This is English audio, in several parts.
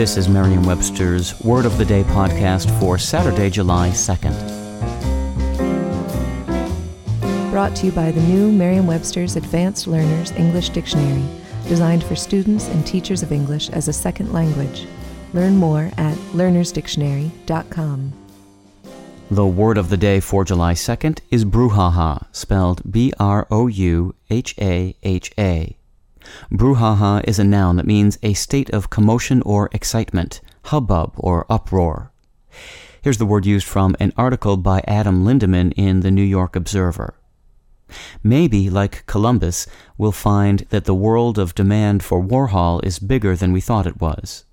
This is Merriam Webster's Word of the Day podcast for Saturday, July 2nd. Brought to you by the new Merriam Webster's Advanced Learners English Dictionary, designed for students and teachers of English as a second language. Learn more at learnersdictionary.com. The word of the day for July 2nd is brouhaha, spelled B R O U H A H A. Brouhaha is a noun that means a state of commotion or excitement, hubbub or uproar. Here's the word used from an article by Adam Lindemann in the New York Observer. Maybe, like Columbus, we'll find that the world of demand for Warhol is bigger than we thought it was.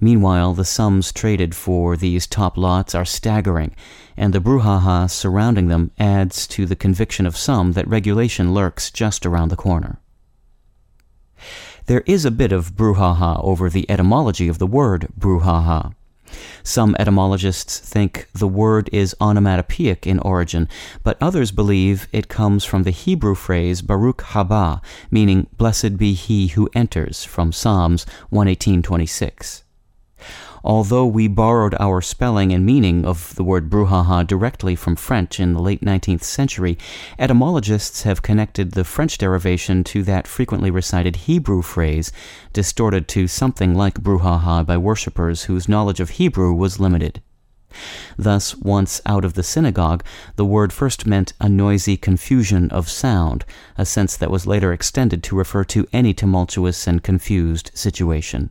Meanwhile, the sums traded for these top lots are staggering, and the brouhaha surrounding them adds to the conviction of some that regulation lurks just around the corner. There is a bit of brouhaha over the etymology of the word brouhaha. Some etymologists think the word is onomatopoeic in origin, but others believe it comes from the Hebrew phrase Baruch haba, meaning blessed be he who enters, from Psalms 118:26. Although we borrowed our spelling and meaning of the word brouhaha directly from French in the late 19th century, etymologists have connected the French derivation to that frequently recited Hebrew phrase, distorted to something like brouhaha by worshippers whose knowledge of Hebrew was limited. Thus, once out of the synagogue, the word first meant a noisy confusion of sound, a sense that was later extended to refer to any tumultuous and confused situation.